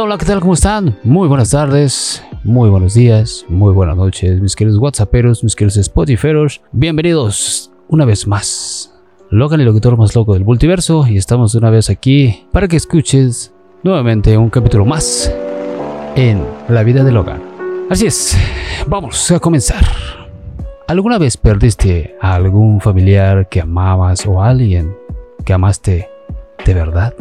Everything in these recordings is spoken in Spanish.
Hola, hola, ¿qué tal? ¿Cómo están? Muy buenas tardes, muy buenos días, muy buenas noches, mis queridos WhatsApperos, mis queridos Spotifyeros. Bienvenidos una vez más. Logan, el locutor más loco del multiverso, y estamos una vez aquí para que escuches nuevamente un capítulo más en la vida de Logan. Así es, vamos a comenzar. ¿Alguna vez perdiste a algún familiar que amabas o a alguien que amaste de verdad?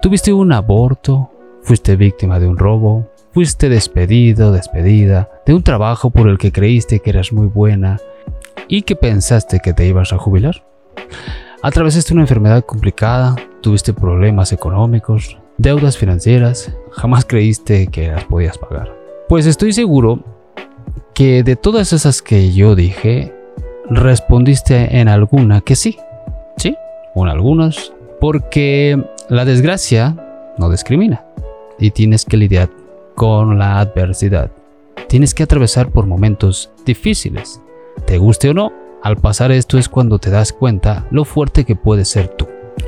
¿Tuviste un aborto? ¿Fuiste víctima de un robo? ¿Fuiste despedido, despedida de un trabajo por el que creíste que eras muy buena y que pensaste que te ibas a jubilar? ¿Atravesaste una enfermedad complicada? ¿Tuviste problemas económicos? ¿Deudas financieras? ¿Jamás creíste que las podías pagar? Pues estoy seguro que de todas esas que yo dije, respondiste en alguna que sí. Sí, o en algunas. Porque la desgracia no discrimina y tienes que lidiar con la adversidad. Tienes que atravesar por momentos difíciles. Te guste o no, al pasar esto es cuando te das cuenta lo fuerte que puedes ser tú.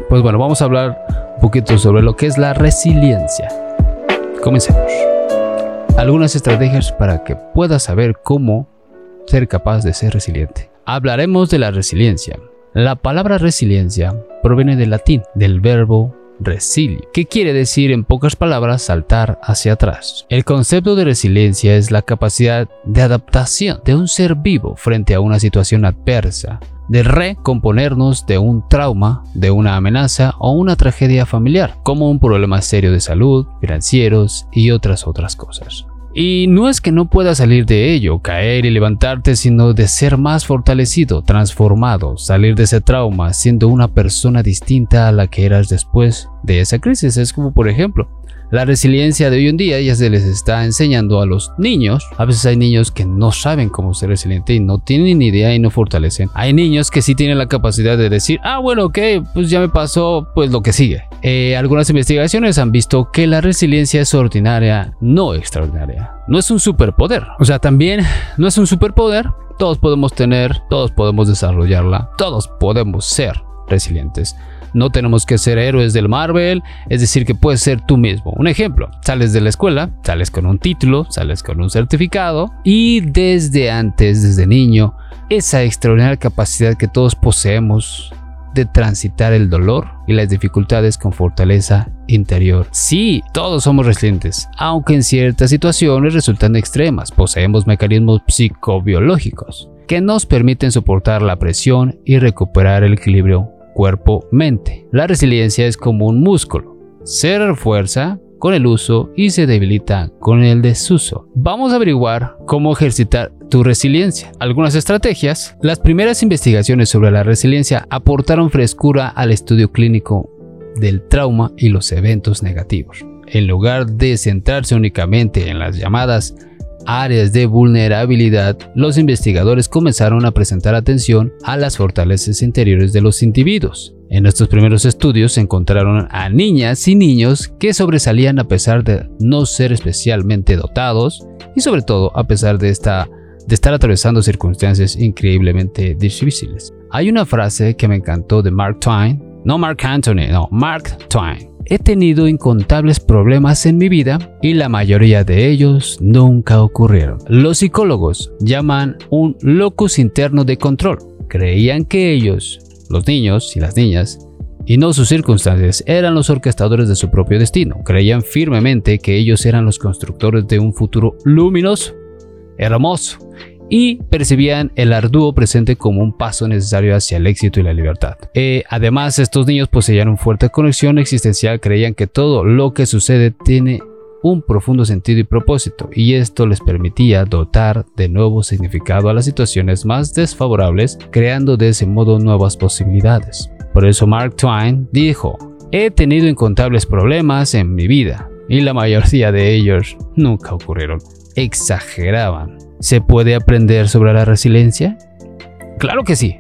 Pues bueno, vamos a hablar un poquito sobre lo que es la resiliencia. Comencemos. Algunas estrategias para que puedas saber cómo ser capaz de ser resiliente. Hablaremos de la resiliencia. La palabra resiliencia proviene del latín, del verbo resilio, que quiere decir en pocas palabras saltar hacia atrás. El concepto de resiliencia es la capacidad de adaptación de un ser vivo frente a una situación adversa, de recomponernos de un trauma, de una amenaza o una tragedia familiar, como un problema serio de salud, financieros y otras otras cosas. Y no es que no puedas salir de ello, caer y levantarte, sino de ser más fortalecido, transformado, salir de ese trauma siendo una persona distinta a la que eras después de esa crisis. Es como, por ejemplo, la resiliencia de hoy en día ya se les está enseñando a los niños. A veces hay niños que no saben cómo ser resiliente y no tienen ni idea y no fortalecen. Hay niños que sí tienen la capacidad de decir, ah, bueno, ok, pues ya me pasó, pues lo que sigue. Eh, algunas investigaciones han visto que la resiliencia es ordinaria, no extraordinaria. No es un superpoder. O sea, también no es un superpoder. Todos podemos tener, todos podemos desarrollarla, todos podemos ser resilientes. No tenemos que ser héroes del Marvel, es decir, que puedes ser tú mismo. Un ejemplo, sales de la escuela, sales con un título, sales con un certificado y desde antes, desde niño, esa extraordinaria capacidad que todos poseemos de transitar el dolor y las dificultades con fortaleza interior. Sí, todos somos resilientes, aunque en ciertas situaciones resultan extremas, poseemos mecanismos psicobiológicos que nos permiten soportar la presión y recuperar el equilibrio cuerpo-mente. La resiliencia es como un músculo. Se refuerza con el uso y se debilita con el desuso. Vamos a averiguar cómo ejercitar tu resiliencia. Algunas estrategias. Las primeras investigaciones sobre la resiliencia aportaron frescura al estudio clínico del trauma y los eventos negativos. En lugar de centrarse únicamente en las llamadas áreas de vulnerabilidad, los investigadores comenzaron a presentar atención a las fortalezas interiores de los individuos. En estos primeros estudios se encontraron a niñas y niños que sobresalían a pesar de no ser especialmente dotados y sobre todo a pesar de, esta, de estar atravesando circunstancias increíblemente difíciles. Hay una frase que me encantó de Mark Twain, no Mark Anthony, no, Mark Twain, He tenido incontables problemas en mi vida y la mayoría de ellos nunca ocurrieron. Los psicólogos llaman un locus interno de control. Creían que ellos, los niños y las niñas, y no sus circunstancias, eran los orquestadores de su propio destino. Creían firmemente que ellos eran los constructores de un futuro luminoso, hermoso, y percibían el arduo presente como un paso necesario hacia el éxito y la libertad. Eh, además, estos niños poseían una fuerte conexión existencial, creían que todo lo que sucede tiene un profundo sentido y propósito, y esto les permitía dotar de nuevo significado a las situaciones más desfavorables, creando de ese modo nuevas posibilidades. Por eso Mark Twain dijo, he tenido incontables problemas en mi vida, y la mayoría de ellos nunca ocurrieron. Exageraban ¿Se puede aprender sobre la resiliencia? Claro que sí.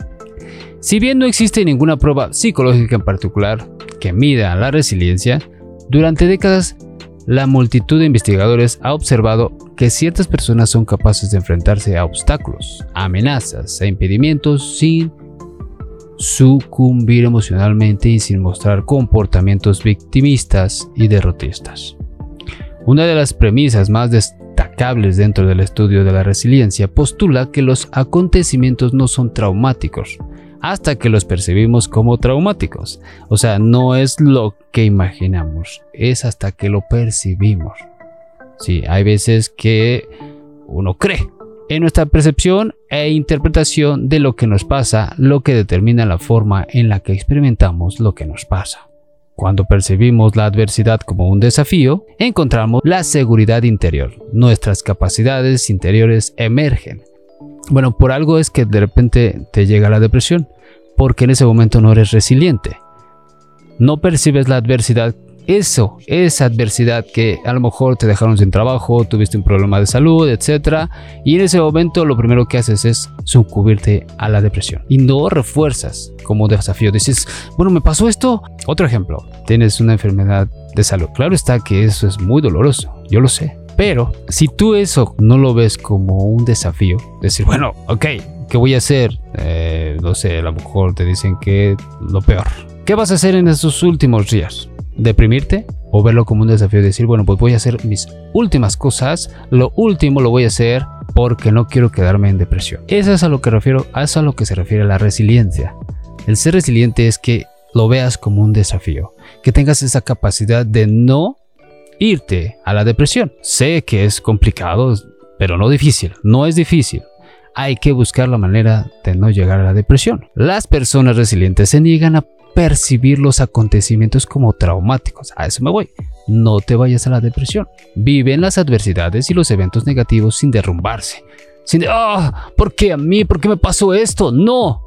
Si bien no existe ninguna prueba psicológica en particular que mida la resiliencia, durante décadas la multitud de investigadores ha observado que ciertas personas son capaces de enfrentarse a obstáculos, amenazas e impedimentos sin sucumbir emocionalmente y sin mostrar comportamientos victimistas y derrotistas. Una de las premisas más destacables dentro del estudio de la resiliencia postula que los acontecimientos no son traumáticos hasta que los percibimos como traumáticos. O sea, no es lo que imaginamos, es hasta que lo percibimos. Sí, hay veces que uno cree en nuestra percepción e interpretación de lo que nos pasa, lo que determina la forma en la que experimentamos lo que nos pasa. Cuando percibimos la adversidad como un desafío, encontramos la seguridad interior. Nuestras capacidades interiores emergen. Bueno, por algo es que de repente te llega la depresión, porque en ese momento no eres resiliente. No percibes la adversidad eso, esa adversidad que a lo mejor te dejaron sin trabajo, tuviste un problema de salud, etc. Y en ese momento lo primero que haces es sucumbirte a la depresión. Y no refuerzas como desafío. Dices, bueno, me pasó esto. Otro ejemplo, tienes una enfermedad de salud. Claro está que eso es muy doloroso, yo lo sé. Pero si tú eso no lo ves como un desafío, decir, bueno, ok, ¿qué voy a hacer? Eh, no sé, a lo mejor te dicen que lo peor. ¿Qué vas a hacer en esos últimos días? Deprimirte o verlo como un desafío, decir, bueno, pues voy a hacer mis últimas cosas, lo último lo voy a hacer porque no quiero quedarme en depresión. Eso es a lo que refiero, a eso a lo que se refiere la resiliencia. El ser resiliente es que lo veas como un desafío, que tengas esa capacidad de no irte a la depresión. Sé que es complicado, pero no difícil, no es difícil. Hay que buscar la manera de no llegar a la depresión. Las personas resilientes se niegan a percibir los acontecimientos como traumáticos. A eso me voy. No te vayas a la depresión. Vive en las adversidades y los eventos negativos sin derrumbarse. Sin de, ah, ¿por qué a mí? ¿Por qué me pasó esto? No.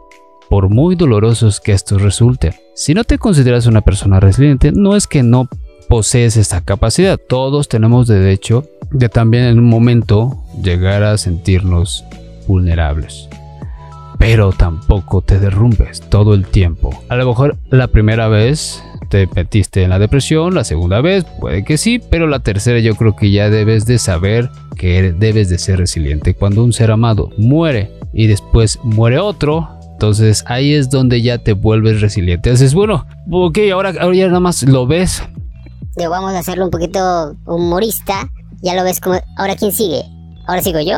Por muy dolorosos que estos resulten. Si no te consideras una persona resiliente, no es que no posees esta capacidad. Todos tenemos derecho de también en un momento llegar a sentirnos vulnerables pero tampoco te derrumbes todo el tiempo. A lo mejor la primera vez te metiste en la depresión, la segunda vez puede que sí, pero la tercera yo creo que ya debes de saber que debes de ser resiliente. Cuando un ser amado muere y después muere otro, entonces ahí es donde ya te vuelves resiliente. Entonces, bueno, ok, ahora, ahora ya nada más lo ves. vamos a hacerlo un poquito humorista. Ya lo ves como, ahora quién sigue. Ahora sigo yo.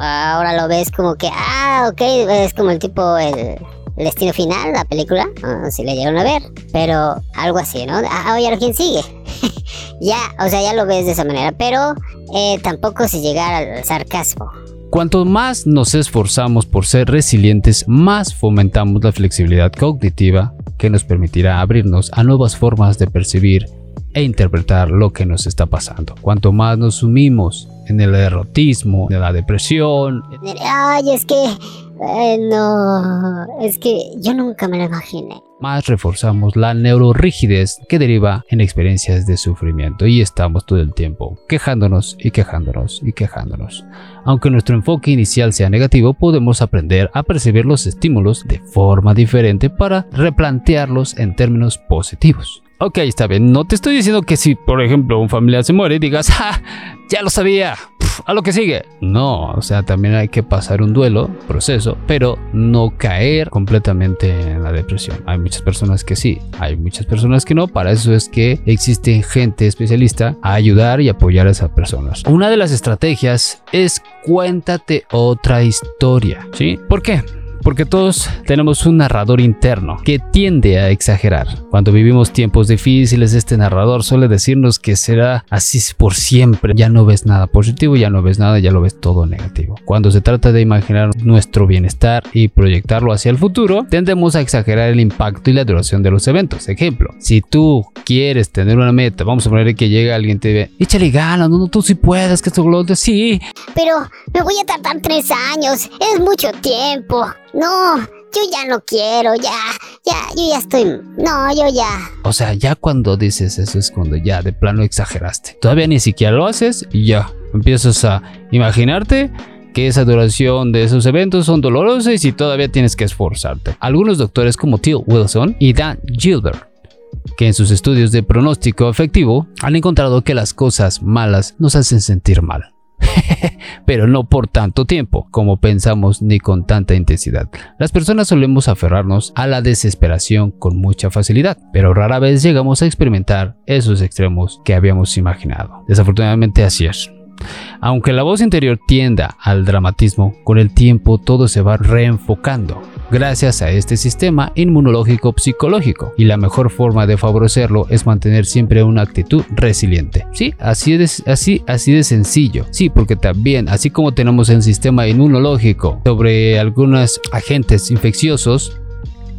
Ahora lo ves como que, ah, ok, es como el tipo, el, destino final, la película, si le llegaron a ver, pero algo así, ¿no? Ah, oye, ¿quién sigue? ya, o sea, ya lo ves de esa manera, pero eh, tampoco si llegar al sarcasmo. Cuanto más nos esforzamos por ser resilientes, más fomentamos la flexibilidad cognitiva que nos permitirá abrirnos a nuevas formas de percibir e interpretar lo que nos está pasando. Cuanto más nos sumimos en el derrotismo, de la depresión. Ay, es que... Eh, no, es que yo nunca me lo imaginé. Más reforzamos la neurorrigidez que deriva en experiencias de sufrimiento y estamos todo el tiempo quejándonos y quejándonos y quejándonos. Aunque nuestro enfoque inicial sea negativo, podemos aprender a percibir los estímulos de forma diferente para replantearlos en términos positivos. Ok, está bien. No te estoy diciendo que si, por ejemplo, un familiar se muere, digas, ¡ah! Ya lo sabía. a lo que sigue. No, o sea, también hay que pasar un duelo, proceso, pero no caer completamente en la depresión. Hay muchas personas que sí, hay muchas personas que no. Para eso es que existe gente especialista a ayudar y apoyar a esas personas. Una de las estrategias es cuéntate otra historia. ¿Sí? ¿Por qué? Porque todos tenemos un narrador interno que tiende a exagerar. Cuando vivimos tiempos difíciles, este narrador suele decirnos que será así por siempre. Ya no ves nada positivo, ya no ves nada, ya lo ves todo negativo. Cuando se trata de imaginar nuestro bienestar y proyectarlo hacia el futuro, tendemos a exagerar el impacto y la duración de los eventos. Ejemplo, si tú quieres tener una meta, vamos a poner que llega alguien y te ve, échale ganas, no, no, tú sí puedes, que esto lo sí. Pero me voy a tardar tres años, es mucho tiempo. No, yo ya no quiero, ya, ya, yo ya estoy, no, yo ya. O sea, ya cuando dices eso es cuando ya de plano exageraste. Todavía ni siquiera lo haces y ya empiezas a imaginarte que esa duración de esos eventos son dolorosos y todavía tienes que esforzarte. Algunos doctores como Till Wilson y Dan Gilbert que en sus estudios de pronóstico efectivo han encontrado que las cosas malas nos hacen sentir mal. pero no por tanto tiempo como pensamos ni con tanta intensidad. Las personas solemos aferrarnos a la desesperación con mucha facilidad, pero rara vez llegamos a experimentar esos extremos que habíamos imaginado. Desafortunadamente así es. Aunque la voz interior tienda al dramatismo, con el tiempo todo se va reenfocando gracias a este sistema inmunológico psicológico y la mejor forma de favorecerlo es mantener siempre una actitud resiliente. Sí, así de, así, así de sencillo. Sí, porque también, así como tenemos el sistema inmunológico sobre algunos agentes infecciosos,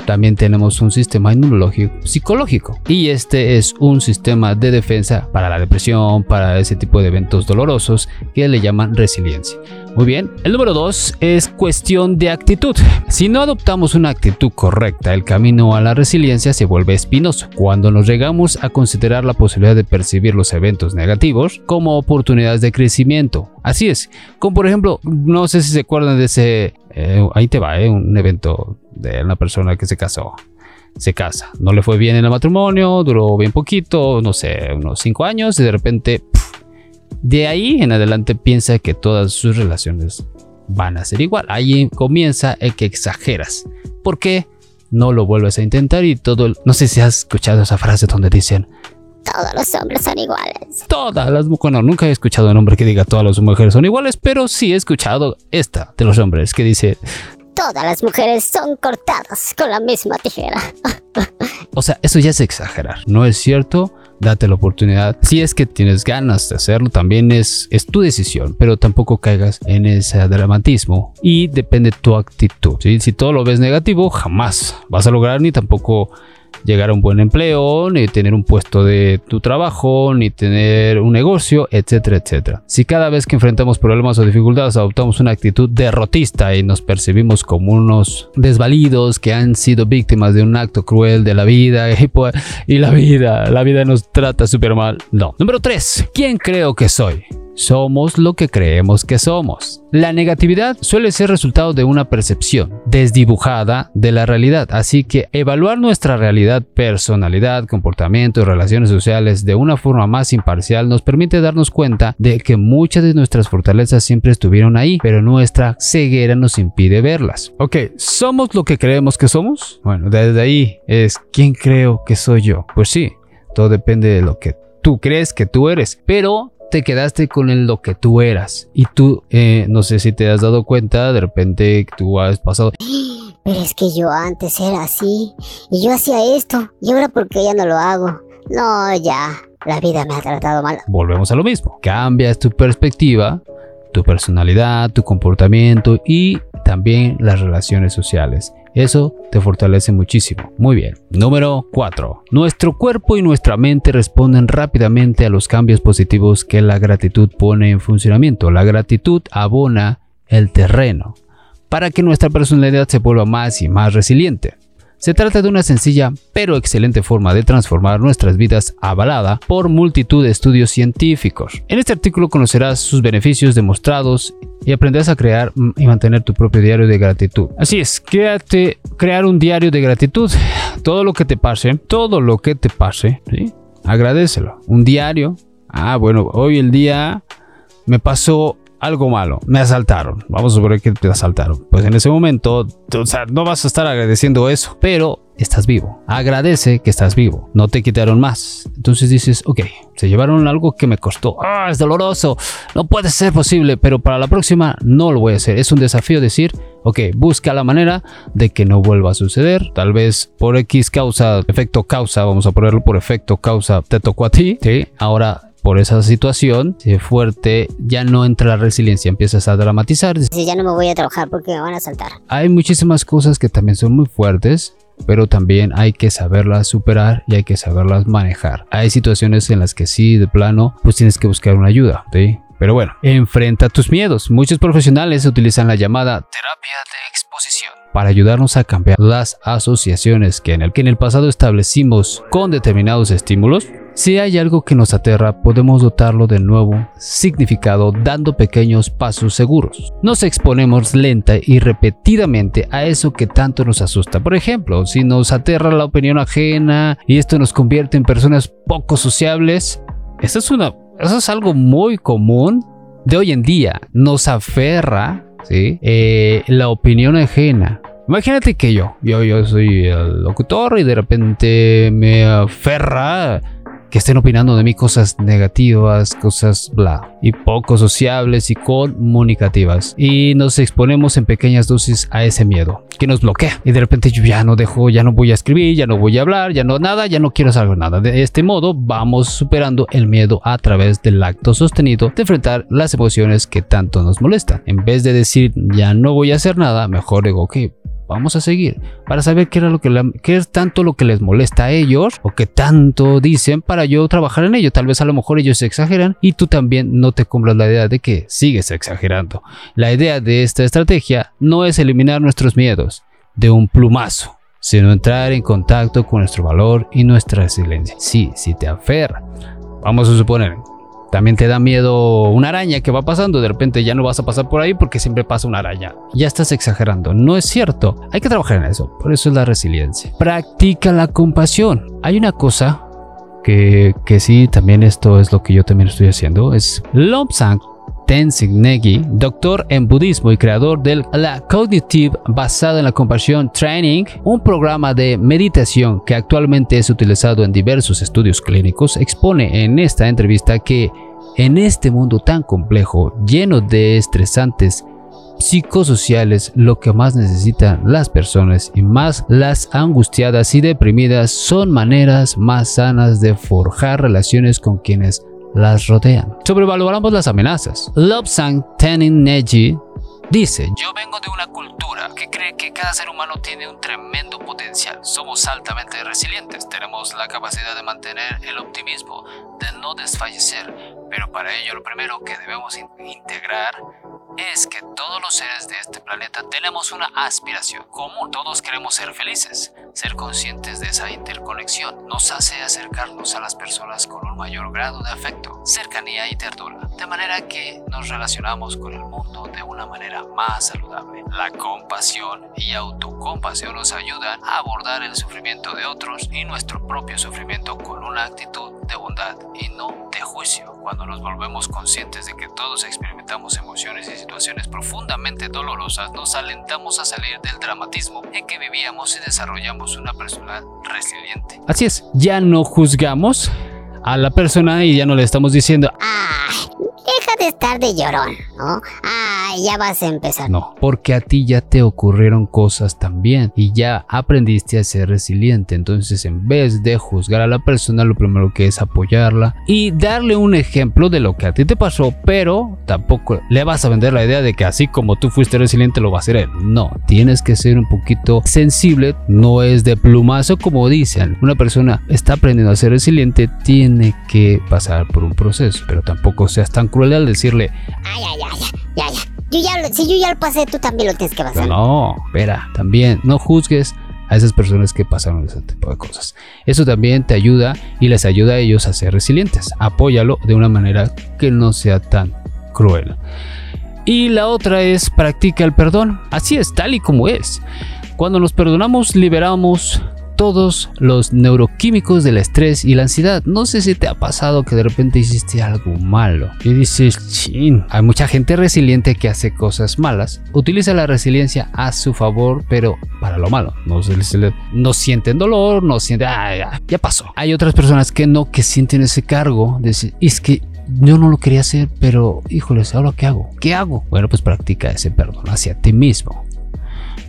también tenemos un sistema inmunológico psicológico y este es un sistema de defensa para la depresión, para ese tipo de eventos dolorosos que le llaman resiliencia. Muy bien, el número dos es cuestión de actitud. Si no adoptamos una actitud correcta, el camino a la resiliencia se vuelve espinoso. Cuando nos llegamos a considerar la posibilidad de percibir los eventos negativos como oportunidades de crecimiento. Así es, como por ejemplo, no sé si se acuerdan de ese, eh, ahí te va, eh, un evento de una persona que se casó se casa. No le fue bien en el matrimonio, duró bien poquito, no sé, unos 5 años y de repente de ahí en adelante piensa que todas sus relaciones van a ser igual. Ahí comienza el que exageras. ¿Por qué? No lo vuelves a intentar y todo... no sé si has escuchado esa frase donde dicen... Todos los hombres son iguales. Todas las mujeres... Bueno, nunca he escuchado un hombre que diga todas las mujeres son iguales, pero sí he escuchado esta de los hombres que dice... Todas las mujeres son cortadas con la misma tijera. o sea, eso ya es exagerar. No es cierto date la oportunidad. Si es que tienes ganas de hacerlo, también es, es tu decisión, pero tampoco caigas en ese dramatismo y depende tu actitud. Si todo lo ves negativo, jamás vas a lograr ni tampoco llegar a un buen empleo, ni tener un puesto de tu trabajo, ni tener un negocio, etcétera, etcétera. Si cada vez que enfrentamos problemas o dificultades adoptamos una actitud derrotista y nos percibimos como unos desvalidos que han sido víctimas de un acto cruel de la vida y, pues, y la vida, la vida nos trata súper mal. No. Número 3. ¿Quién creo que soy? Somos lo que creemos que somos. La negatividad suele ser resultado de una percepción desdibujada de la realidad, así que evaluar nuestra realidad, personalidad, comportamiento y relaciones sociales de una forma más imparcial nos permite darnos cuenta de que muchas de nuestras fortalezas siempre estuvieron ahí, pero nuestra ceguera nos impide verlas. Ok, ¿somos lo que creemos que somos? Bueno, desde ahí es ¿quién creo que soy yo? Pues sí, todo depende de lo que tú crees que tú eres, pero te quedaste con el, lo que tú eras. Y tú, eh, no sé si te has dado cuenta, de repente tú has pasado... Pero es que yo antes era así. Y yo hacía esto. Y ahora porque ya no lo hago. No, ya. La vida me ha tratado mal. Volvemos a lo mismo. Cambias tu perspectiva, tu personalidad, tu comportamiento y también las relaciones sociales. Eso te fortalece muchísimo. Muy bien. Número 4. Nuestro cuerpo y nuestra mente responden rápidamente a los cambios positivos que la gratitud pone en funcionamiento. La gratitud abona el terreno para que nuestra personalidad se vuelva más y más resiliente. Se trata de una sencilla pero excelente forma de transformar nuestras vidas avalada por multitud de estudios científicos. En este artículo conocerás sus beneficios demostrados y aprenderás a crear y mantener tu propio diario de gratitud. Así es, créate, crear un diario de gratitud. Todo lo que te pase, todo lo que te pase, ¿sí? agradecelo. Un diario. Ah, bueno, hoy el día me pasó algo malo, me asaltaron. Vamos a suponer que te asaltaron. Pues en ese momento, o sea, no vas a estar agradeciendo eso, pero estás vivo. Agradece que estás vivo. No te quitaron más. Entonces dices, ok, se llevaron algo que me costó. Ah, es doloroso. No puede ser posible, pero para la próxima no lo voy a hacer. Es un desafío decir, ok, busca la manera de que no vuelva a suceder. Tal vez por X causa, efecto causa, vamos a ponerlo por efecto causa, te tocó a ti. Sí, ahora por esa situación fuerte, ya no entra la resiliencia, empiezas a dramatizar. Si ya no me voy a trabajar porque me van a saltar. Hay muchísimas cosas que también son muy fuertes, pero también hay que saberlas superar y hay que saberlas manejar. Hay situaciones en las que sí, de plano, pues tienes que buscar una ayuda, ¿sí? Pero bueno, enfrenta tus miedos. Muchos profesionales utilizan la llamada terapia de exposición para ayudarnos a cambiar las asociaciones que en el que en el pasado establecimos con determinados estímulos si hay algo que nos aterra, podemos dotarlo de nuevo significado dando pequeños pasos seguros. Nos exponemos lenta y repetidamente a eso que tanto nos asusta. Por ejemplo, si nos aterra la opinión ajena y esto nos convierte en personas poco sociables, eso es, algo muy común de hoy en día nos aferra ¿sí? Eh, la opinión ajena. Imagínate que yo, yo, yo soy el locutor y de repente me aferra que estén opinando de mí cosas negativas, cosas bla, y poco sociables y comunicativas. Y nos exponemos en pequeñas dosis a ese miedo que nos bloquea. Y de repente yo ya no dejo, ya no voy a escribir, ya no voy a hablar, ya no nada, ya no quiero saber nada. De este modo vamos superando el miedo a través del acto sostenido de enfrentar las emociones que tanto nos molestan. En vez de decir ya no voy a hacer nada, mejor digo, ok, vamos a seguir para saber qué era lo que qué es tanto lo que les molesta a ellos o qué tanto dicen para yo trabajar en ello. Tal vez a lo mejor ellos exageran y tú también no te compras la idea de que sigues exagerando. La idea de esta estrategia no es eliminar nuestros miedos de un plumazo, sino entrar en contacto con nuestro valor y nuestra resiliencia. Sí, si te aferra. Vamos a suponer, también te da miedo una araña que va pasando, de repente ya no vas a pasar por ahí porque siempre pasa una araña. Ya estás exagerando, no es cierto. Hay que trabajar en eso, por eso es la resiliencia. Practica la compasión. Hay una cosa que, que sí, también esto es lo que yo también estoy haciendo, es Lobsang Tenzin Negi, doctor en budismo y creador del La Cognitive basado en la compasión Training, un programa de meditación que actualmente es utilizado en diversos estudios clínicos, expone en esta entrevista que en este mundo tan complejo, lleno de estresantes psicosociales, lo que más necesitan las personas y más las angustiadas y deprimidas son maneras más sanas de forjar relaciones con quienes las rodean. Sobrevaloramos las amenazas. Lobsang Tenin Neji dice, yo vengo de una cultura que cree que cada ser humano tiene un tremendo potencial. Somos altamente resilientes, tenemos la capacidad de mantener el optimismo, de no desfallecer, pero para ello lo primero que debemos integrar es que todos los seres de este planeta tenemos una aspiración común. Todos queremos ser felices. Ser conscientes de esa interconexión nos hace acercarnos a las personas con un mayor grado de afecto, cercanía y ternura, de manera que nos relacionamos con el mundo de una manera más saludable. La compasión y autocompasión nos ayudan a abordar el sufrimiento de otros y nuestro propio sufrimiento con una actitud de bondad y no de juicio. Cuando nos volvemos conscientes de que todos experimentamos emociones y profundamente dolorosas, nos alentamos a salir del dramatismo en que vivíamos y desarrollamos una persona resiliente. Así es, ya no juzgamos a la persona y ya no le estamos diciendo, ah, deja de estar de llorón, ¿no? Ah, ya vas a empezar. No, porque a ti ya te ocurrieron cosas también y ya aprendiste a ser resiliente. Entonces, en vez de juzgar a la persona, lo primero que es apoyarla y darle un ejemplo de lo que a ti te pasó, pero tampoco le vas a vender la idea de que así como tú fuiste resiliente lo va a hacer él. No, tienes que ser un poquito sensible, no es de plumazo como dicen. Una persona está aprendiendo a ser resiliente, tiene que pasar por un proceso, pero tampoco seas tan cruel al decirle, ay, ay, ay, ya, ya. Yo si yo ya lo pasé, tú también lo tienes que pasar. No, espera, también no juzgues a esas personas que pasaron ese tipo de cosas. Eso también te ayuda y les ayuda a ellos a ser resilientes. Apóyalo de una manera que no sea tan cruel. Y la otra es practica el perdón. Así es, tal y como es. Cuando nos perdonamos, liberamos todos los neuroquímicos del estrés y la ansiedad. No sé si te ha pasado que de repente hiciste algo malo y dices, chin, hay mucha gente resiliente que hace cosas malas, utiliza la resiliencia a su favor, pero para lo malo. No, no sienten dolor, no sienten, ah, ya, pasó. Hay otras personas que no, que sienten ese cargo de decir, es que yo no lo quería hacer, pero híjoles, ¿ahora qué hago? ¿Qué hago? Bueno, pues practica ese perdón hacia ti mismo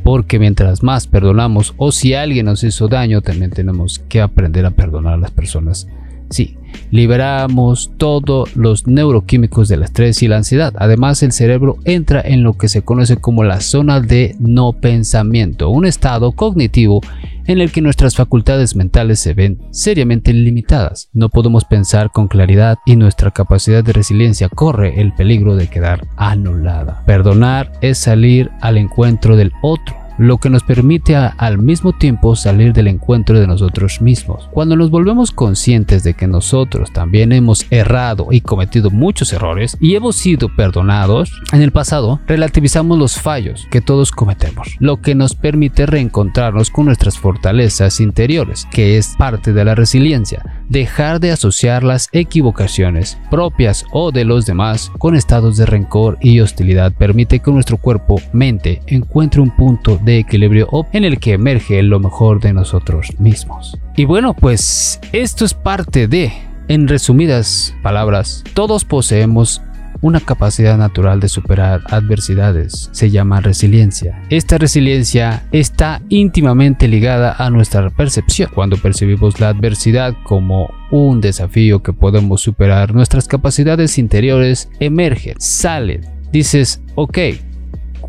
porque mientras más perdonamos o si alguien nos hizo daño, también tenemos que aprender a perdonar a las personas. Sí, liberamos todos los neuroquímicos del estrés y la ansiedad. Además, el cerebro entra en lo que se conoce como la zona de no pensamiento, un estado cognitivo en el que nuestras facultades mentales se ven seriamente limitadas. No podemos pensar con claridad y nuestra capacidad de resiliencia corre el peligro de quedar anulada. Perdonar es salir al encuentro del otro lo que nos permite al mismo tiempo salir del encuentro de nosotros mismos. Cuando nos volvemos conscientes de que nosotros también hemos errado y cometido muchos errores y hemos sido perdonados en el pasado, relativizamos los fallos que todos cometemos, lo que nos permite reencontrarnos con nuestras fortalezas interiores, que es parte de la resiliencia, dejar de asociar las equivocaciones propias o de los demás con estados de rencor y hostilidad permite que nuestro cuerpo, mente, encuentre un punto de equilibrio en el que emerge lo mejor de nosotros mismos. Y bueno, pues esto es parte de, en resumidas palabras, todos poseemos una capacidad natural de superar adversidades. Se llama resiliencia. Esta resiliencia está íntimamente ligada a nuestra percepción. Cuando percibimos la adversidad como un desafío que podemos superar, nuestras capacidades interiores emergen, salen. Dices, ok,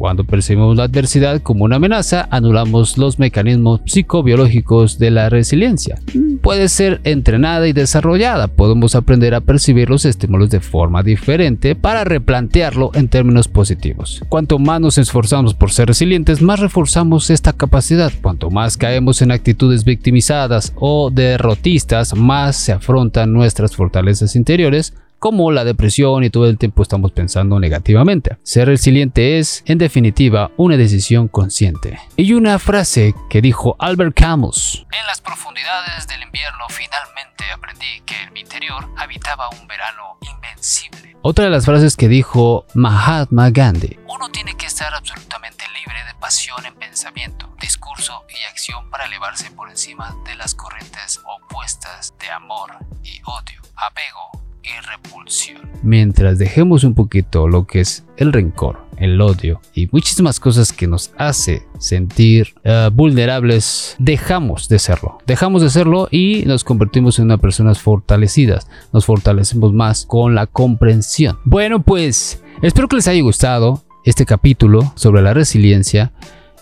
cuando percibimos la adversidad como una amenaza, anulamos los mecanismos psicobiológicos de la resiliencia. Puede ser entrenada y desarrollada. Podemos aprender a percibir los estímulos de forma diferente para replantearlo en términos positivos. Cuanto más nos esforzamos por ser resilientes, más reforzamos esta capacidad. Cuanto más caemos en actitudes victimizadas o derrotistas, más se afrontan nuestras fortalezas interiores como la depresión y todo el tiempo estamos pensando negativamente. Ser resiliente es, en definitiva, una decisión consciente. Y una frase que dijo Albert Camus. En las profundidades del invierno finalmente aprendí que en mi interior habitaba un verano invencible. Otra de las frases que dijo Mahatma Gandhi. Uno tiene que estar absolutamente libre de pasión en pensamiento, discurso y acción para elevarse por encima de las corrientes opuestas de amor y odio, apego y repulsión. Mientras dejemos un poquito lo que es el rencor, el odio y muchísimas cosas que nos hace sentir eh, vulnerables, dejamos de serlo. Dejamos de serlo y nos convertimos en una personas fortalecidas. Nos fortalecemos más con la comprensión. Bueno, pues espero que les haya gustado este capítulo sobre la resiliencia.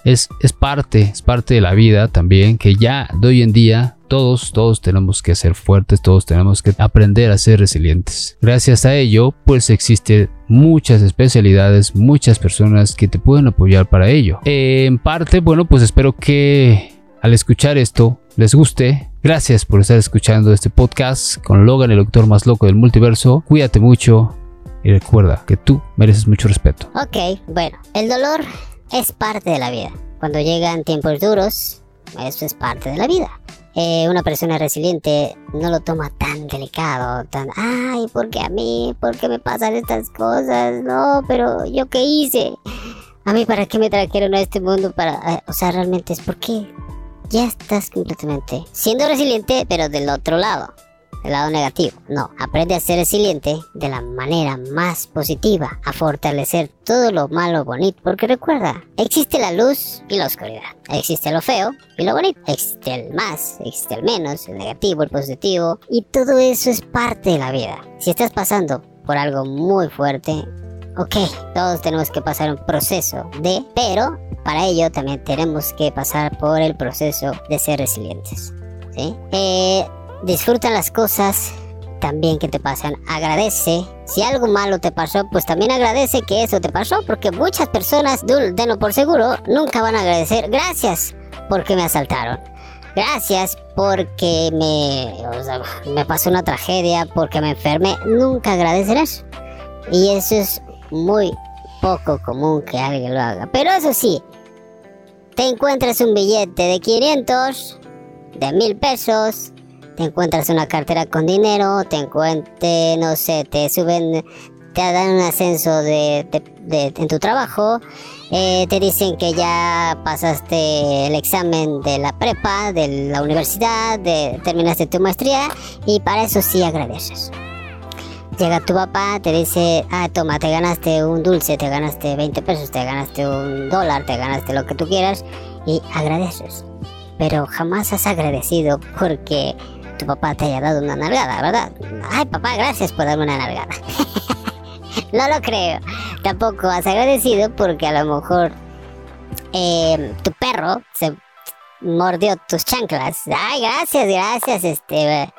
Es, es parte, es parte de la vida también que ya de hoy en día todos, todos tenemos que ser fuertes, todos tenemos que aprender a ser resilientes. Gracias a ello, pues existen muchas especialidades, muchas personas que te pueden apoyar para ello. en parte, bueno, pues espero que al escuchar esto les guste. Gracias por estar escuchando este podcast con Logan, el doctor más loco del multiverso. Cuídate mucho y recuerda que tú mereces mucho respeto. Ok, bueno, el dolor es parte de la vida. Cuando llegan tiempos duros, eso es parte de la vida. Eh, una persona resiliente no lo toma tan delicado, tan, ay, ¿por qué a mí? ¿Por qué me pasan estas cosas? No, pero yo qué hice. A mí, ¿para qué me trajeron a este mundo? Para, eh, o sea, realmente es porque ya estás completamente siendo resiliente, pero del otro lado el lado negativo. No, aprende a ser resiliente de la manera más positiva, a fortalecer todo lo malo bonito. Porque recuerda, existe la luz y la oscuridad. Existe lo feo y lo bonito. Existe el más, existe el menos, el negativo, el positivo. Y todo eso es parte de la vida. Si estás pasando por algo muy fuerte, ok, todos tenemos que pasar un proceso de, pero para ello también tenemos que pasar por el proceso de ser resilientes. ¿sí? Eh, Disfruta las cosas también que te pasan. Agradece. Si algo malo te pasó, pues también agradece que eso te pasó. Porque muchas personas, denlo por seguro, nunca van a agradecer. Gracias porque me asaltaron. Gracias porque me, me pasó una tragedia, porque me enfermé. Nunca agradecerás. Y eso es muy poco común que alguien lo haga. Pero eso sí, te encuentras un billete de 500, de 1000 pesos, te encuentras una cartera con dinero, te encuentres, no sé, te suben, te dan un ascenso de, en tu trabajo, eh, te dicen que ya pasaste el examen de la prepa, de la universidad, terminaste tu maestría y para eso sí agradeces. Llega tu papá, te dice, ah, toma, te ganaste un dulce, te ganaste 20 pesos, te ganaste un dólar, te ganaste lo que tú quieras y agradeces. Pero jamás has agradecido porque tu papá te haya dado una nalgada, ¿verdad? Ay, papá, gracias por darme una nalgada. no lo creo. Tampoco has agradecido porque a lo mejor eh, tu perro se mordió tus chanclas. Ay, gracias, gracias, este.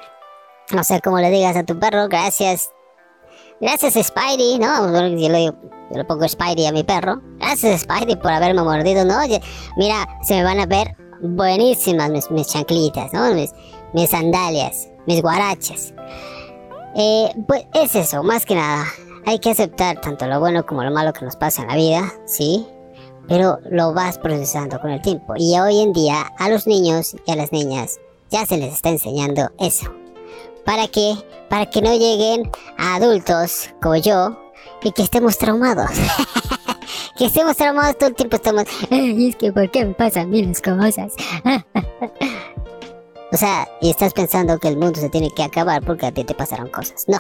No sé cómo le digas a tu perro, gracias. Gracias, Spidey, ¿no? Yo digo, Yo le pongo Spidey a mi perro. Gracias Spidey por haberme mordido, ¿no? Mira, se me van a ver buenísimas mis, chanclitas, ¿no? Mis sandalias, mis guarachas. Eh, pues es eso, más que nada. Hay que aceptar tanto lo bueno como lo malo que nos pasa en la vida, ¿sí? Pero lo vas procesando con el tiempo. Y hoy en día a los niños y a las niñas ya se les está enseñando eso. ¿Para qué? Para que no lleguen a adultos como yo y que estemos traumados. que estemos traumados todo el tiempo estamos... Es que ¿por qué me pasan las cosas? o sea, y estás pensando que el mundo se tiene que acabar porque a ti te pasaron cosas. No.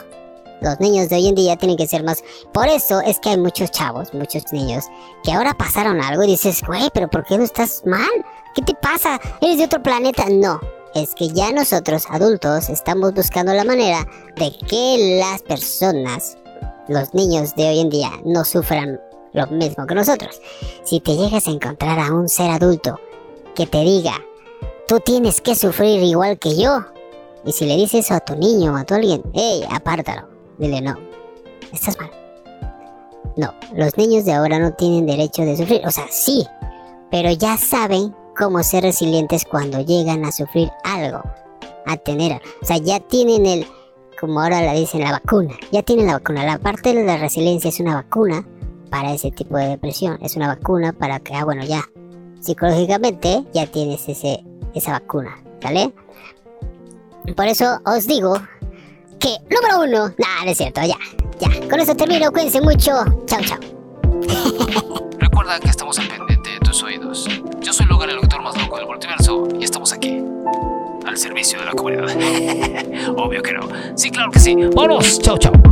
Los niños de hoy en día tienen que ser más... Por eso es que hay muchos chavos, muchos niños, que ahora pasaron algo y dices, güey, pero ¿por qué no estás mal? ¿Qué te pasa? ¿Eres de otro planeta? No es que ya nosotros adultos estamos buscando la manera de que las personas, los niños de hoy en día, no sufran lo mismo que nosotros. Si te llegas a encontrar a un ser adulto que te diga, tú tienes que sufrir igual que yo, y si le dices eso a tu niño o a tu alguien, hey, apártalo, dile no, estás mal. No, los niños de ahora no tienen derecho de sufrir, o sea, sí, pero ya saben cómo ser resilientes cuando llegan a sufrir algo, a tener, o sea, ya tienen el, como ahora la dicen, la vacuna, ya tienen la vacuna. La parte de la resiliencia es una vacuna para ese tipo de depresión, es una vacuna para que, ah, bueno, ya, psicológicamente ya tienes ese, esa vacuna, ¿vale? Por eso os digo que, número uno, nada, no es cierto, ya, ya, con eso termino, cuídense mucho, chao, chao. Recuerda que estamos al pendiente de tus oídos. Yo soy Logan, el doctor más loco del multiverso, y estamos aquí. Al servicio de la comunidad. Obvio que no. Sí, claro que sí. ¡Vámonos! Chao, chao.